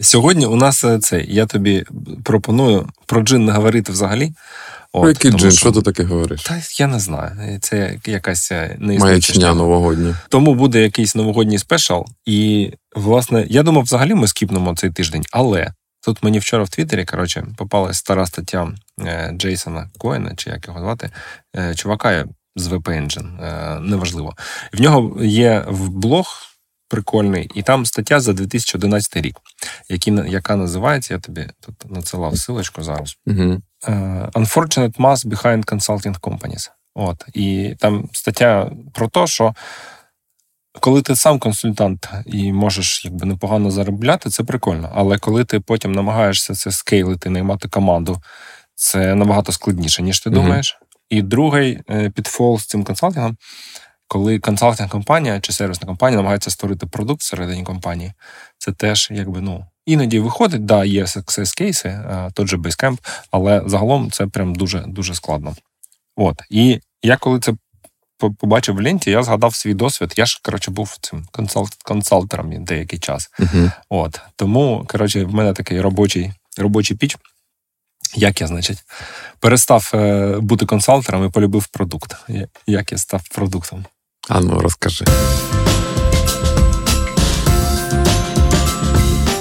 Сьогодні у нас е, це. Я тобі пропоную про джин не говорити взагалі. От, Про який джин? Що... що ти таке говориш? Та я не знаю. Це якась е, Маячня новогодня. Тому буде якийсь новогодній спешал. І, власне, я думав, взагалі ми скіпнемо цей тиждень, але тут мені вчора в Твіттері, коротше, попалась стара стаття е, Джейсона Коена, чи як його звати, чувака з VP Engine, неважливо. В нього є в блог прикольний, і там стаття за 2011 рік, які, яка називається, я тобі тут надсилав силочку зараз. Uh-huh. Unfortunate Mass Behind Consulting Companies. От. І там стаття про те, що коли ти сам консультант і можеш якби непогано заробляти, це прикольно. Але коли ти потім намагаєшся це скейлити, наймати команду, це набагато складніше, ніж ти uh-huh. думаєш. І другий е, підфол з цим консалтингом коли консалтинг компанія чи сервісна компанія намагається створити продукт всередині компанії, це теж якби ну. Іноді виходить, да, є success кейси, тот же Basecamp, але загалом це прям дуже дуже складно. От. І я коли це побачив в ленті, я згадав свій досвід. Я ж коротше був цим консалт, консалтером деякий час. Uh-huh. От. Тому, коротше, в мене такий робочий робочий піч. Як я, значить, перестав е, бути консалтером і полюбив продукт. Як я став продуктом? А ну, розкажи.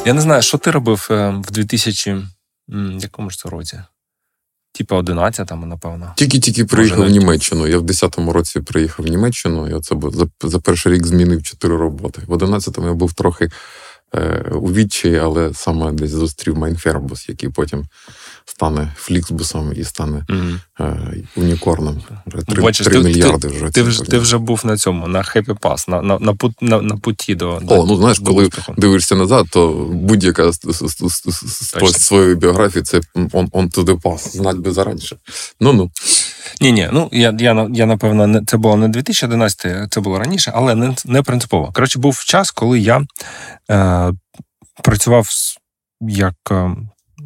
Я не знаю, що ти робив е, в 2000 якому ж це році? Типа 11-му, напевно. Тільки-тільки приїхав Може, в Німеччину. Я в 10-му році приїхав в Німеччину, і оце за, за перший рік змінив чотири роботи. В 11-му я був трохи у відчаї, але саме десь зустрів Майнфербус, який потім стане Фліксбусом і стане mm е, унікорном. 3, Бачиш, 3 ти, мільярди вже. Ти, вже ти вже був на цьому, на Happy Pass, на на, на, на, на путі до. О, ну знаєш, коли успіху. дивишся назад, то будь-яка з своєї біографії це on to the знать би зараніше. Ну ну. Ні, ні, ну я я, я напевно не це було не 2011, це було раніше, але не не принципово. Коротше, був час, коли я е, працював як е,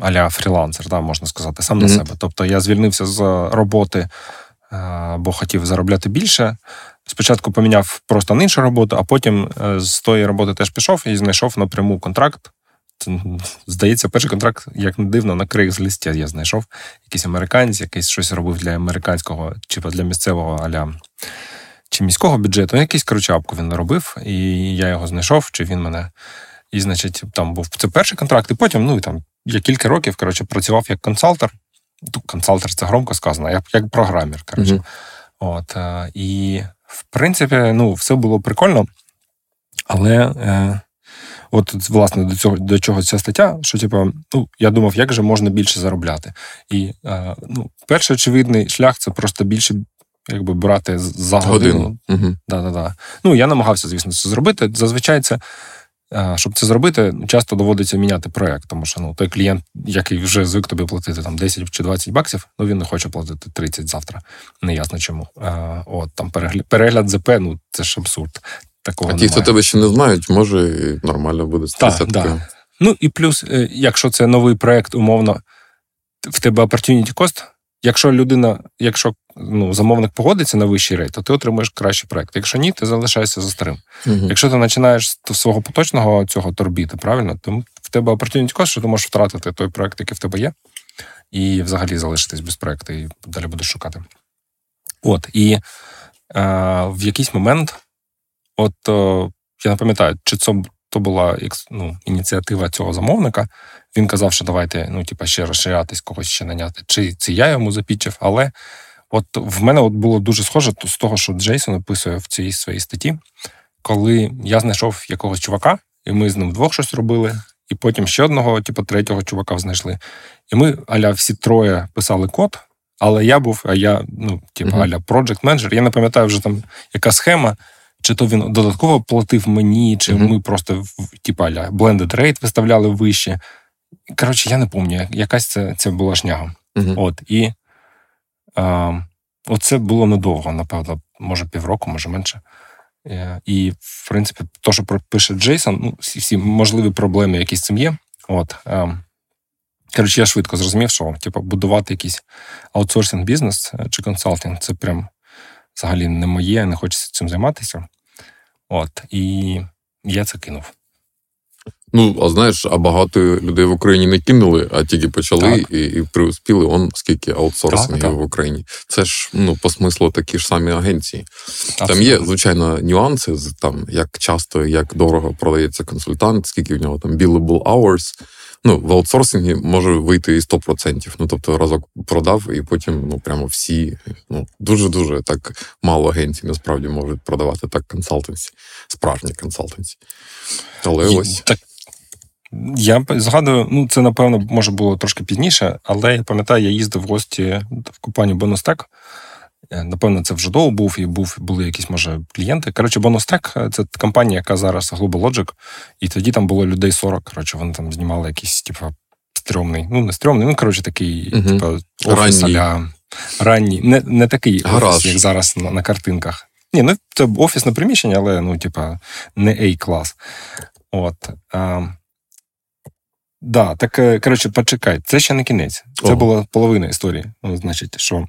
аля фрілансер, да, можна сказати, сам mm-hmm. на себе. Тобто я звільнився з роботи, е, бо хотів заробляти більше. Спочатку поміняв просто на іншу роботу, а потім е, з тої роботи теж пішов і знайшов напряму контракт. Здається, перший контракт, як не дивно, на Craigslist я знайшов. Якийсь американець, якийсь щось робив для американського чи для місцевого аля чи міського бюджету. Якийсь коротше, апку він робив, і я його знайшов, чи він мене. І, значить, там був це перший контракт, і потім, ну і там я кілька років коротше, працював як консалтер. Ну, консалтер це громко сказано, як як програмер. коротше. Mm-hmm. От, е, І, в принципі, ну, все було прикольно. Але е, от, власне, до цього до чого ця стаття, що, типу, ну, я думав, як же можна більше заробляти. І е, ну, перший очевидний шлях це просто більше якби брати за годину. Угу. Да-да-да. Ну, я намагався, звісно, це зробити. Зазвичай це. Щоб це зробити, часто доводиться міняти проект, тому що ну той клієнт, який вже звик тобі платити там 10 чи 20 баксів, ну він не хоче платити 30 завтра. Неясно чому. А, От там перегляд перегляд ЗП, ну це ж абсурд. Такого а ті, хто тебе ще не знають, може нормально буде Так, да. Ну і плюс, е, якщо це новий проект, умовно, в тебе opportunity cost, Якщо людина, якщо ну, замовник погодиться на вищий рейт, то ти отримуєш кращий проект. Якщо ні, ти залишаєшся за старим. uh Якщо ти починаєш з свого поточного цього торбіти, правильно, то в тебе opportunity cost, що ти можеш втратити той проект, який в тебе є, і взагалі залишитись без проекту, і далі будеш шукати. От, і е, в якийсь момент, от е, я не пам'ятаю, чи це то була ну, ініціатива цього замовника. Він казав, що давайте ну, типа, ще розширятись, когось ще наняти. Чи це я йому запічив, але от в мене от було дуже схоже з того, що Джейсон описує в цій своїй статті, коли я знайшов якогось чувака, і ми з ним вдвох щось робили, і потім ще одного, типу, третього чувака знайшли. І ми, аля, всі троє писали код, але я був, а я, ну, типу, uh-huh. аля, project менеджер Я не пам'ятаю вже там, яка схема. Чи то він додатково платив мені, чи mm-hmm. ми просто типа blended rate виставляли вище. Коротше, я не пам'ятаю, якась це це була шняга. Mm-hmm. От, І а, оце було недовго, напевно, може півроку, може менше. Е, і, в принципі, то, що пише Джейсон, ну, всі, всі можливі проблеми, які з цим є. От, а, Коротше, я швидко зрозумів, що типу, будувати якийсь аутсорсинг бізнес е, чи консалтинг це прям взагалі не моє, не хочеться цим займатися. От, І я це кинув. Ну, а знаєш, а багато людей в Україні не кинули, а тільки почали і і приуспіли. Он скільки аутсорсингів так, так. в Україні. Це ж ну по смислу такі ж самі агенції. Абсолютно. Там є звичайно нюанси, там як часто, як дорого продається консультант, скільки в нього там billable hours. Ну, в аутсорсингі може вийти і 100%. Ну, тобто разок продав, і потім ну прямо всі. Ну дуже дуже так мало агенцій насправді можуть продавати так консалтенсі, справжні консалтенсі. Але ось так я згадую, ну це напевно може було трошки пізніше, але я пам'ятаю, я їздив в гості в компанію Бонустек. Напевно, це вже довго був і був, були якісь, може, клієнти. Коротше, Бонустек це компанія, яка зараз Global Logic, і тоді там було людей 40. Коротше, вони там знімали якийсь, типу, стрьомний, ну, не стрьомний, ну, коротше, такий, угу. типу, офіс аля ранній. Не не такий Гараж. офіс, як зараз на, на картинках. Ні, ну це офісне приміщення, але ну, типа, не A-клас. От. А, Да, так е, коротше, почекай, це ще не кінець. Це Ого. була половина історії. Ну, Значить, що.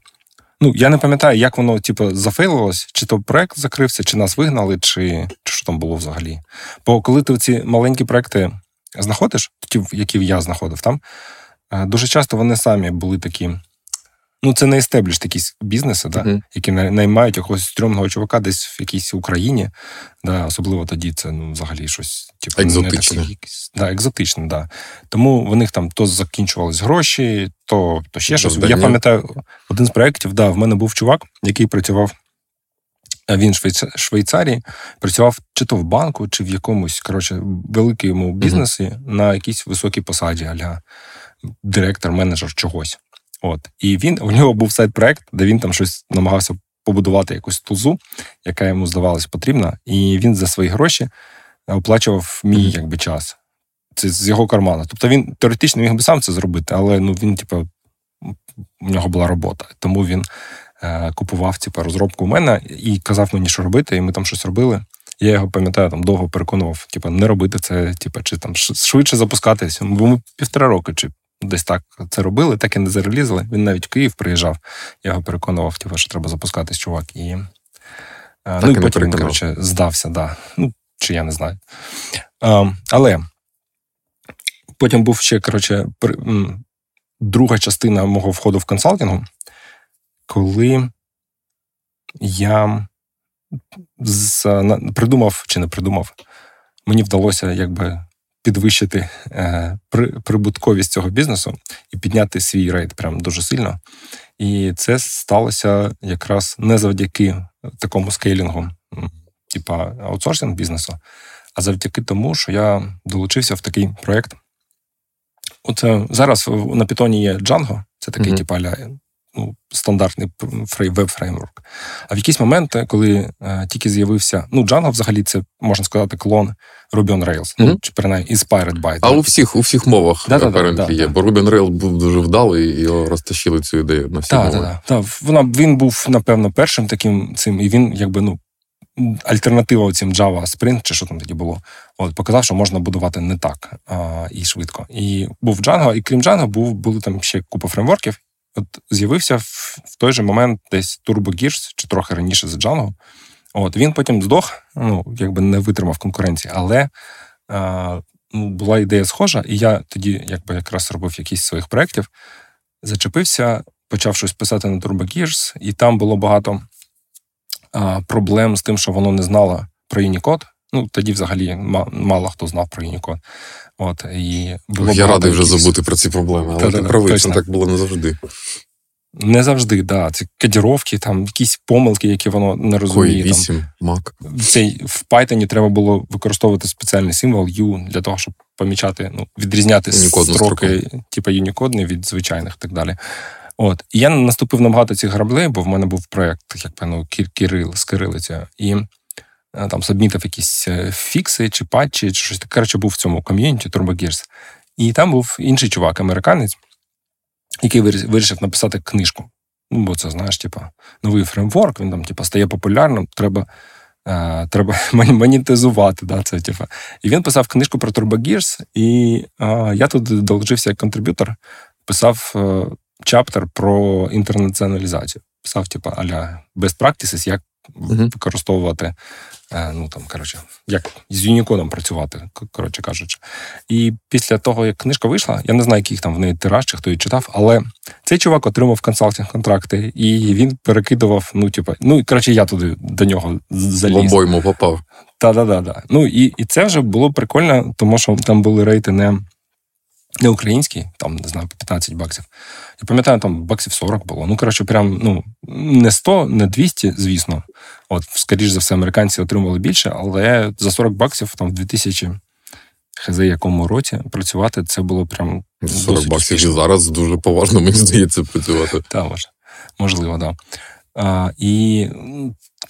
Ну, я не пам'ятаю, як воно, типу, зафейлилось, чи то проект закрився, чи нас вигнали, чи, чи що там було взагалі. Бо коли ти ці маленькі проекти знаходиш, ті, які я знаходив там, е, дуже часто вони самі були такі Ну, це не естебліш якісь бізнеси, да, uh-huh. які наймають якогось стрьомного чувака десь в якійсь Україні. Да, Особливо тоді це ну, взагалі щось типу, екзотичне. Не да, екзотичне, да. Тому в них там то закінчувались гроші, то то ще щось. Я пам'ятаю, один з проєктів, да, в мене був чувак, який працював. Він в Швейцарії працював чи то в банку, чи в якомусь коротше, великому бізнесі uh-huh. на якійсь високій посаді, аля директор, менеджер чогось. От і він у нього був сайт-проект, де він там щось намагався побудувати якусь тулзу, яка йому здавалась потрібна, і він за свої гроші оплачував мій якби час. Це з його кармана. Тобто він теоретично міг би сам це зробити, але ну він, типу, у нього була робота. Тому він е, купував типу, розробку у мене і казав мені, що робити, і ми там щось робили. Я його пам'ятаю, там довго переконував, типу, не робити це, типу, чи там швидше запускатися. Ми півтора роки чи десь так це робили, так і не зарелізили. Він навіть в Київ приїжджав. Я його переконував, типу, що треба запускатись, чувак. І е, так ну, і потім він, коротше, здався, да. Ну, чи я не знаю. А, ем, Але потім був ще, коротше, друга частина мого входу в консалтингу, коли я з, придумав чи не придумав, мені вдалося якби підвищити е, прибутковість цього бізнесу і підняти свій рейд прям дуже сильно. І це сталося якраз не завдяки такому скейлінгу, типа аутсорсинг бізнесу, а завдяки тому, що я долучився в такий проєкт. От зараз на Python є Django, це такий, mm-hmm. типа ну, стандартний веб-фреймворк. А в якийсь момент, коли е, тільки з'явився, ну, Django взагалі це можна сказати клон Ruby on Rails, mm-hmm. ну, чи принаймні inspired by. А у всіх у всіх мовах да, да, да, є, бо Ruby on Rails був дуже вдалий, і його розтащили цю ідею на всі мови. Так, так, Вона він був, напевно, першим таким цим, і він якби ну. Альтернатива цим Java Sprint, чи що там тоді було, от показав, що можна будувати не так а, і швидко. І був Django, і крім Django, був були там ще купа фреймворків, от з'явився в, в той же момент десь Turbo Gears, чи трохи раніше за Django. От Він потім здох, ну, якби не витримав конкуренції, але а, ну, була ідея схожа, і я тоді якби якраз робив якісь своїх проєктів, зачепився, почав щось писати на Turbo Gears, і там було багато а, проблем з тим, що воно не знало про Unicode. Ну, тоді взагалі мало хто знав про Unicode. От, і було Я радий вже забути про ці проблеми, але ти правий, це так було не завжди. Не завжди, так. Да. Це кодіровки, там якісь помилки, які воно не розуміє. 8, Mac. Цей, в Python треба було використовувати спеціальний символ U для того, щоб помічати, ну, відрізняти Унікодну строки, типу Unicode від звичайних і так далі. От. І я наступив на багато цих граблей, бо в мене був проєкт, як певно, Кирил з кирилиця. І там сабмітив якісь е, фікси чи патчі, чи щось таке. Коротше, був в цьому ком'юніті TurboGears. І там був інший чувак, американець, який вирішив написати книжку. Ну, бо це, знаєш, типа, новий фреймворк, він там, типа, стає популярним, треба е, треба монетизувати. Да, це, типа. І він писав книжку про TurboGears, і е, я тут долучився як контриб'ютор, писав е, чаптер про інтернаціоналізацію. Писав, типа, аля best practices, як. Використовувати. е, Ну там, коротше, як з Юнікодом працювати, коротше кажучи. І після того, як книжка вийшла, я не знаю, який там в неї тираж, чи хто її читав, але цей чувак отримав консалтинг контракти, і він перекидував, ну, типу, ну коротше, я туди до нього В заліз. обойму попав. Та, да, да, да. Ну і, і це вже було прикольно, тому що там були рейти не, не українські, там, не знаю, по 15 баксів. Я пам'ятаю, там баксів 40 було. Ну, коротше, прям ну, не 100, не 200, звісно. От, скоріш за все, американці отримували більше, але за 40 баксів там в 2000 хз якому році працювати це було прям 40 досить баксів і зараз дуже поважно, мені здається, працювати. Та, може. Можливо, так. Да. А, і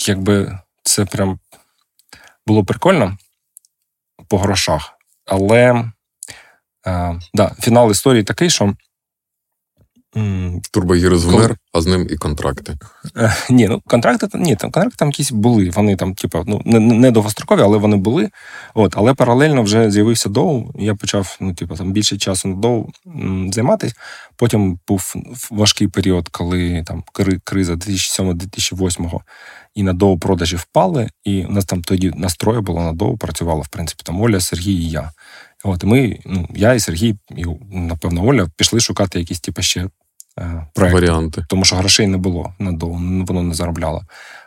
якби це прям було прикольно по грошах. Але а, да, фінал історії такий, що. М, Турбогірус вмер, а з ним і контракти. Е, ні, ну контракти ні, там контракти там якісь були. Вони там, типу, ну не, не довгострокові, але вони були. От, але паралельно вже з'явився доу. Я почав, ну, типу, там більше часу на доу займатися. Потім був важкий період, коли там криза 2007-2008 і на доу продажі впали. І у нас там тоді настрої було на доу, працювало, в принципі, там Оля, Сергій і я. От, і ми, ну, я і Сергій, і, напевно, Оля, пішли шукати якісь, типу, ще е, Варіанти. тому що грошей не було на воно не заробляло.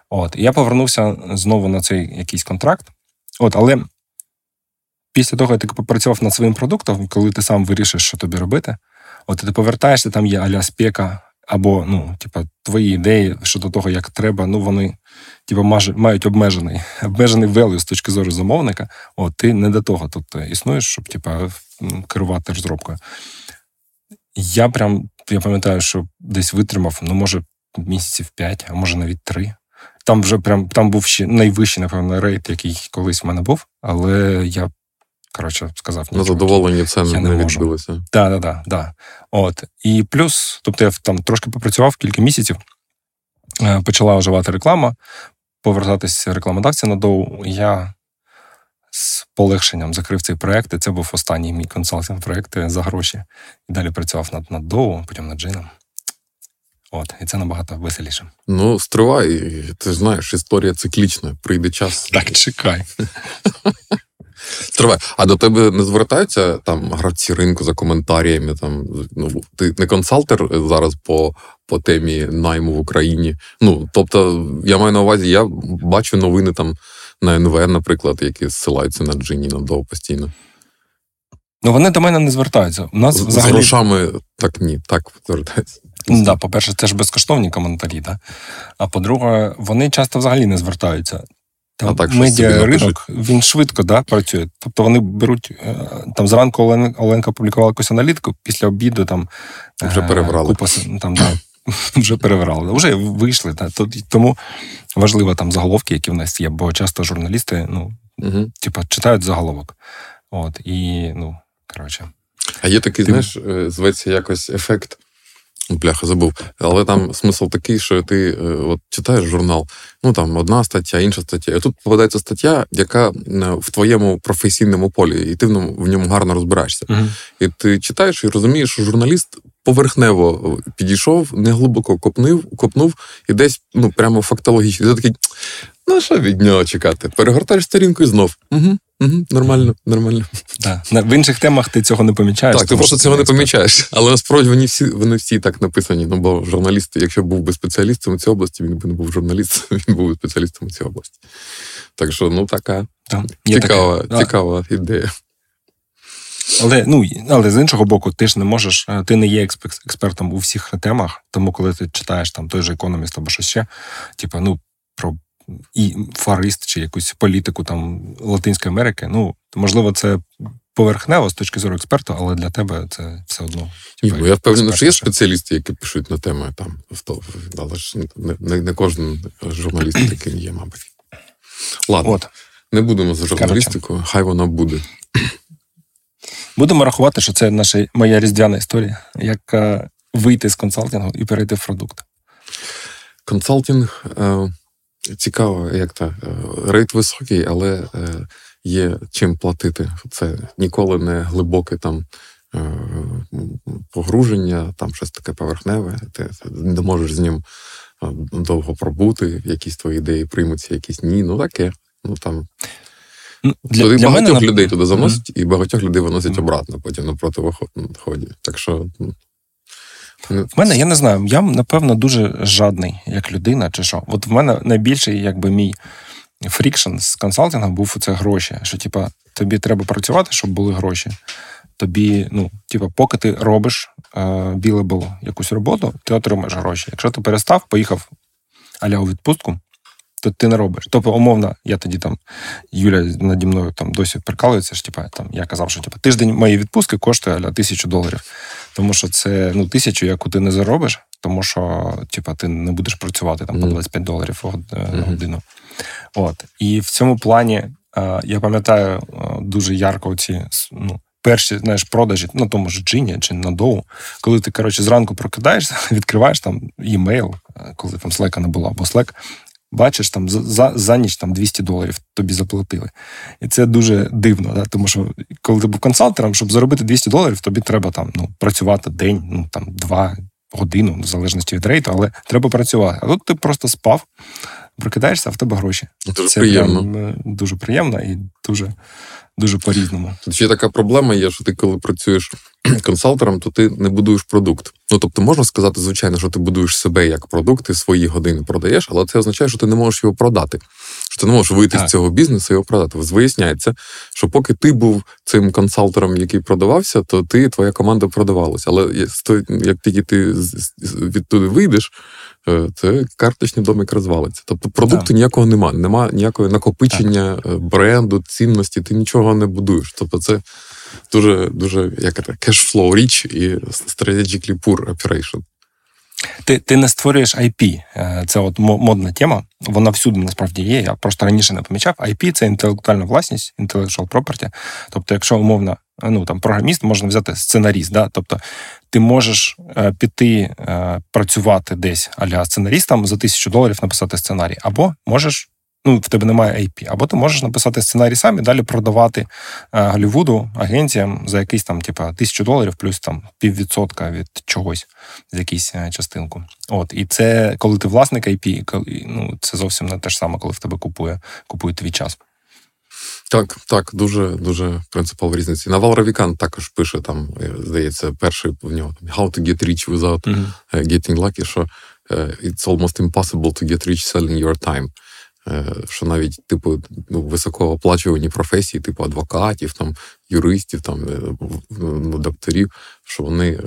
От і я повернувся знову на цей якийсь контракт. От, але після того, як ти попрацював над своїм продуктом, коли ти сам вирішиш, що тобі робити, от ти повертаєшся, там є аля спека, або ну, типа, твої ідеї щодо того, як треба, ну вони типу, мають обмежений, обмежений value з точки зору замовника. От ти не до того тут е, існуєш, щоб типа, керувати розробкою. Я прям я пам'ятаю, що десь витримав, ну, може, місяців 5, а може навіть 3. Там вже прям там був ще найвищий, напевно, рейт, який колись в мене був, але я, коротше, сказав, На «Ні, чуваки, задоволення це я не, не відбилося. Да, да, да, да. От. І плюс, тобто я там трошки попрацював кілька місяців, е, почала оживати реклама, повертатися рекламодавця на доу. Я з полегшенням закрив цей проект, і це був останній мій консалтинг проект за гроші. І далі працював над, над доу, потім над джином. От, і це набагато веселіше. Ну, стривай, ти знаєш, історія циклічна. Прийде час. Так, чекай. Стривай. А до тебе не звертаються там гравці ринку за коментарями? Там ну ти не консалтер зараз по, по темі найму в Україні. Ну тобто, я маю на увазі, я бачу новини там на НВ, наприклад, які зсилаються на джині на постійно. Ну, вони до мене не звертаються. У нас З, з грошами так ні, так звертаються. Ну, да, по-перше, це ж безкоштовні коментарі, да? а по-друге, вони часто взагалі не звертаються. Там А медіаринок, він швидко да, працює. Тобто вони беруть е, там зранку Олен, Оленка публікувала якусь аналітику, після обіду там Вже е, переврали. Купа, там, да, вже переврали. Вже вийшли. Та, Тому важливо там заголовки, які в нас є, бо часто журналісти ну, Угу. типа, читають заголовок. От, і, ну, коротше. А є такий, Ти- знаєш, е, зветься якось ефект. Бляха, забув. Але там смисл такий, що ти е, от читаєш журнал, ну там одна стаття, інша стаття. І тут попадається стаття, яка е, в твоєму професійному полі, і ти в ньому, в ньому гарно розбираєшся. Угу. І ти читаєш і розумієш, що журналіст поверхнево підійшов, не глибоко копнув, копнув і десь ну прямо фактологічно. І ти такий, ну що від нього чекати? Перегортаєш сторінку і знов. Угу, угу, нормально, нормально. Да. В інших темах ти цього не помічаєш. Так, ти просто цього не помічаєш. Але насправді вони всі вони всі так написані. Ну бо журналіст, якщо був би спеціалістом у цій області, він би не був журналістом, він був би спеціалістом у цій області. Так що, ну така Да. Цікава, таке. Да. цікава ідея. Але ну але з іншого боку, ти ж не можеш, е, ти не є експертом у всіх темах. Тому коли ти читаєш там той же економіст або щось ще, типу, ну і фарист чи якусь політику там Латинської Америки, ну можливо, це поверхнево з точки зору експерта, але для тебе це все одно. Ні, типу, ну я впевнений, що є спеціалісти, які пишуть на теми там, але ж не, не, не кожен журналіст таким є, мабуть. Ладно, От не будемо за журналістикою, хай вона буде. будемо рахувати, що це наша моя різдвяна історія, як е, вийти з консалтингу і перейти в продукт. Консалтинг е, цікаво, як то е, рейт високий, але е, є чим платити. Це ніколи не глибоке там погруження, там щось таке поверхневе, ти не можеш з ним довго пробути, якісь твої ідеї приймуться, якісь ні. Ну таке. Ну там. Ну, для, Туди для багатьох мене... людей туди заносять, mm-hmm. і багатьох людей виносять mm-hmm. обратно потім на противоході. Так що. В мене я не знаю. Я напевно дуже жадний як людина, чи що. От в мене найбільший, якби мій friction з консалтингом був це гроші. Що, типа, тобі треба працювати, щоб були гроші. Тобі, ну, типа, поки ти робиш е, білебл якусь роботу, ти отримаєш гроші. Якщо ти перестав, поїхав аля у відпустку, то ти не робиш. Тобто, умовно, я тоді там, Юля наді мною там досі прикалується, що типа, там, я казав, що типа, тиждень моєї відпустки коштує аля тисячу доларів. Тому що це ну, тисячу, яку ти не заробиш, тому що типа, ти не будеш працювати там по 25 доларів на годину. От. І в цьому плані е, я пам'ятаю е, дуже ярко ці ну, перші знаєш, продажі на тому ж джині чи на доу, коли ти коротше, зранку прокидаєшся, відкриваєш там імейл, е, коли там слека не було, або слек, бачиш там за за ніч там 200 доларів тобі заплатили. І це дуже дивно, да? тому що коли ти був консалтером, щоб заробити 200 доларів, тобі треба там ну, працювати день, ну там два годину, в залежності від рейту, але треба працювати. А тут ти просто спав, прокидаєшся, а в тебе гроші. Дуже це приємно. Прям, е, дуже приємно і дуже дуже по-різному. Тут ще така проблема є, що ти, коли працюєш консалтером, то ти не будуєш продукт. Ну тобто, можна сказати, звичайно, що ти будуєш себе як продукт, ти свої години продаєш, але це означає, що ти не можеш його продати. Що ти не можеш вийти так. з цього бізнесу і його продати. Виясняється, що поки ти був цим консалтером, який продавався, то ти твоя команда продавалася. Але як тільки ти відтуди вийдеш, Е, це карточний домик розвалиться. Тобто продукту да. ніякого немає, нема ніякого накопичення так. Е, бренду, цінності, ти нічого не будуєш. Тобто, це дуже дуже як це, кешфлоу річ і strategically poor operation. Ти ти не створюєш IP. Е, це от модна тема. Вона всюди насправді є. Я просто раніше не помічав. IP – це інтелектуальна власність, intellectual property. Тобто, якщо умовно, ну там програміст можна взяти сценаріст, да? тобто ти можеш е, піти е, працювати десь аля сценарістом за тисячу доларів написати сценарій, або можеш. Ну, в тебе немає IP, або ти можеш написати сценарій сам і далі продавати е, Голлівуду агенціям за якийсь там, типа, тисячу доларів, плюс там піввідсотка від чогось, з якійсь частинку. От, і це коли ти власник IP, коли, ну це зовсім не те ж саме, коли в тебе купує купує твій час. Так, так, дуже дуже принципова різниця. Навал Равікан також пише там, е, здається, перший в нього How to get rich without mm-hmm. getting lucky, що it's almost impossible to get rich selling your time. Е, що навіть типу ну, високооплачувані професії, типу адвокатів, там юристів, там е, ну, докторів, що вони е,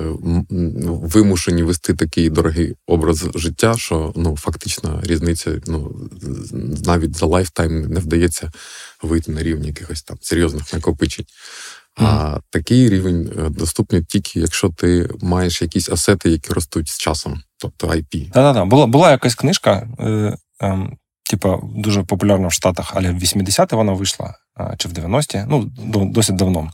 ну, вимушені вести такий дорогий образ життя, що ну фактично різниця ну навіть за lifetime не вдається вийти на рівні якихось там серйозних накопичень. Mm. А такий рівень доступний тільки якщо ти маєш якісь асети, які ростуть з часом, тобто IP. Так, була була якась книжка. Е, е, типа, дуже популярна в Штатах, але в 80-ті вона вийшла, чи в 90-ті, ну, досить давно.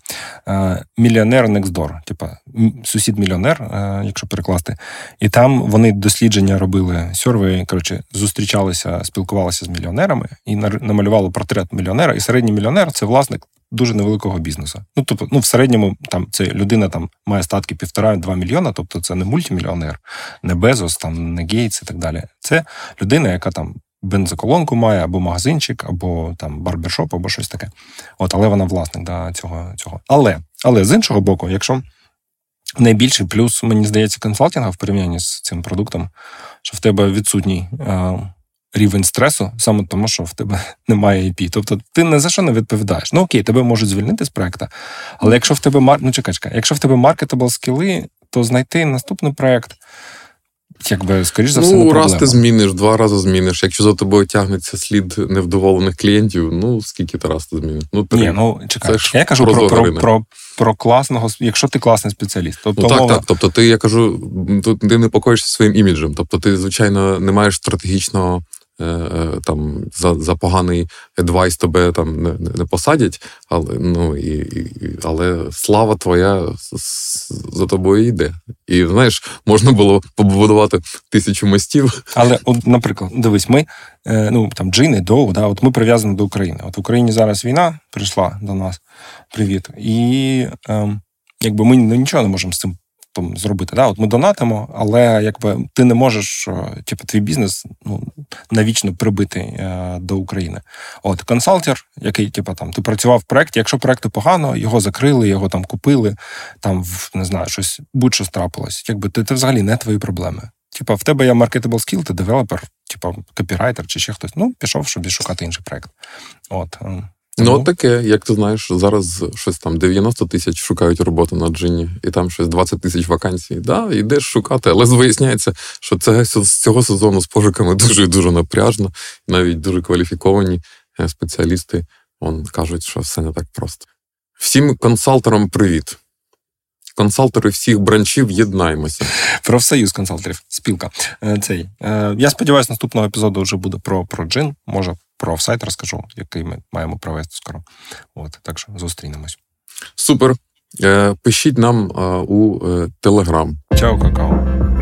Millionaire Next типа сусід-мільйонер, якщо перекласти. І там вони дослідження робили сьорви, коротше, зустрічалися, спілкувалися з мільйонерами і намалювали портрет мільйонера. І середній мільйонер це власник. Дуже невеликого бізнесу. Ну, тобто, ну, в середньому там це людина там має статки півтора-два мільйона, тобто це не мультимільйонер, не Безос, там, не Гейтс і так далі. Це людина, яка там бензоколонку має, або магазинчик, або там барбершоп, або щось таке. От, Але вона власник да, цього. цього. Але але з іншого боку, якщо найбільший плюс, мені здається, консалтинга в порівнянні з цим продуктом, що в тебе відсутній. Е, Рівень стресу саме тому, що в тебе немає IP. Тобто ти не за що не відповідаєш. Ну окей, тебе можуть звільнити з проекту, але якщо в тебе мар... ну, чекай, чекай, якщо в тебе marketable скіли, то знайти наступний проект якби, скоріш за все, ну, не раз ти зміниш, два рази зміниш. Якщо за тобою тягнеться слід невдоволених клієнтів, ну скільки ти раз ти зміниш? Ну, три. Ні, ну чекай. Я кажу про про, про, про класного, якщо ти класний спеціаліст. Тобто, ну, так, мова... так. Тобто, ти я кажу, ти непокоїшся своїм іміджем. Тобто, ти, звичайно, не маєш стратегічного там за за поганий едвайс тебе там не не посадять, але ну і, і але слава твоя за тобою йде. І знаєш, можна було побудувати тисячу мостів. Але, от, наприклад, дивись, ми е, ну там джини, доу, да, от ми прив'язані до України. От в Україні зараз війна прийшла до нас. Привіт. І. Ем, якби ми нічого не можемо з цим там зробити. Да? От ми донатимо, але якби ти не можеш, е, типу, твій бізнес ну, навічно прибити е, до України. От консалтер, який, типу, там ти працював в проєкті, якщо проєкту погано, його закрили, його там купили, там не знаю, щось будь-що трапилось. Якби ти це взагалі не твої проблеми. Типа, в тебе є marketable skill, ти девелопер, типа копірайтер чи ще хтось. Ну, пішов, щоб шукати інший проект. От. Ну, от таке, як ти знаєш, зараз щось там 90 тисяч шукають роботу на джині, і там щось 20 тисяч вакансій. Да, йдеш шукати, але виясняється, що це з цього сезону з пошуками дуже дуже напряжно, навіть дуже кваліфіковані е, спеціалісти вон, кажуть, що все не так просто. Всім консалтерам привіт. Консалтери всіх бранчів єднаємося. Профсоюз консалтерів, спілка. Е, цей. Е, я сподіваюся, наступного епізоду вже буде про про джин. Може, про офсайт розкажу, який ми маємо провести скоро. От, Так що зустрінемось. Супер. Е, пишіть нам у Телеграм. Чао, какао.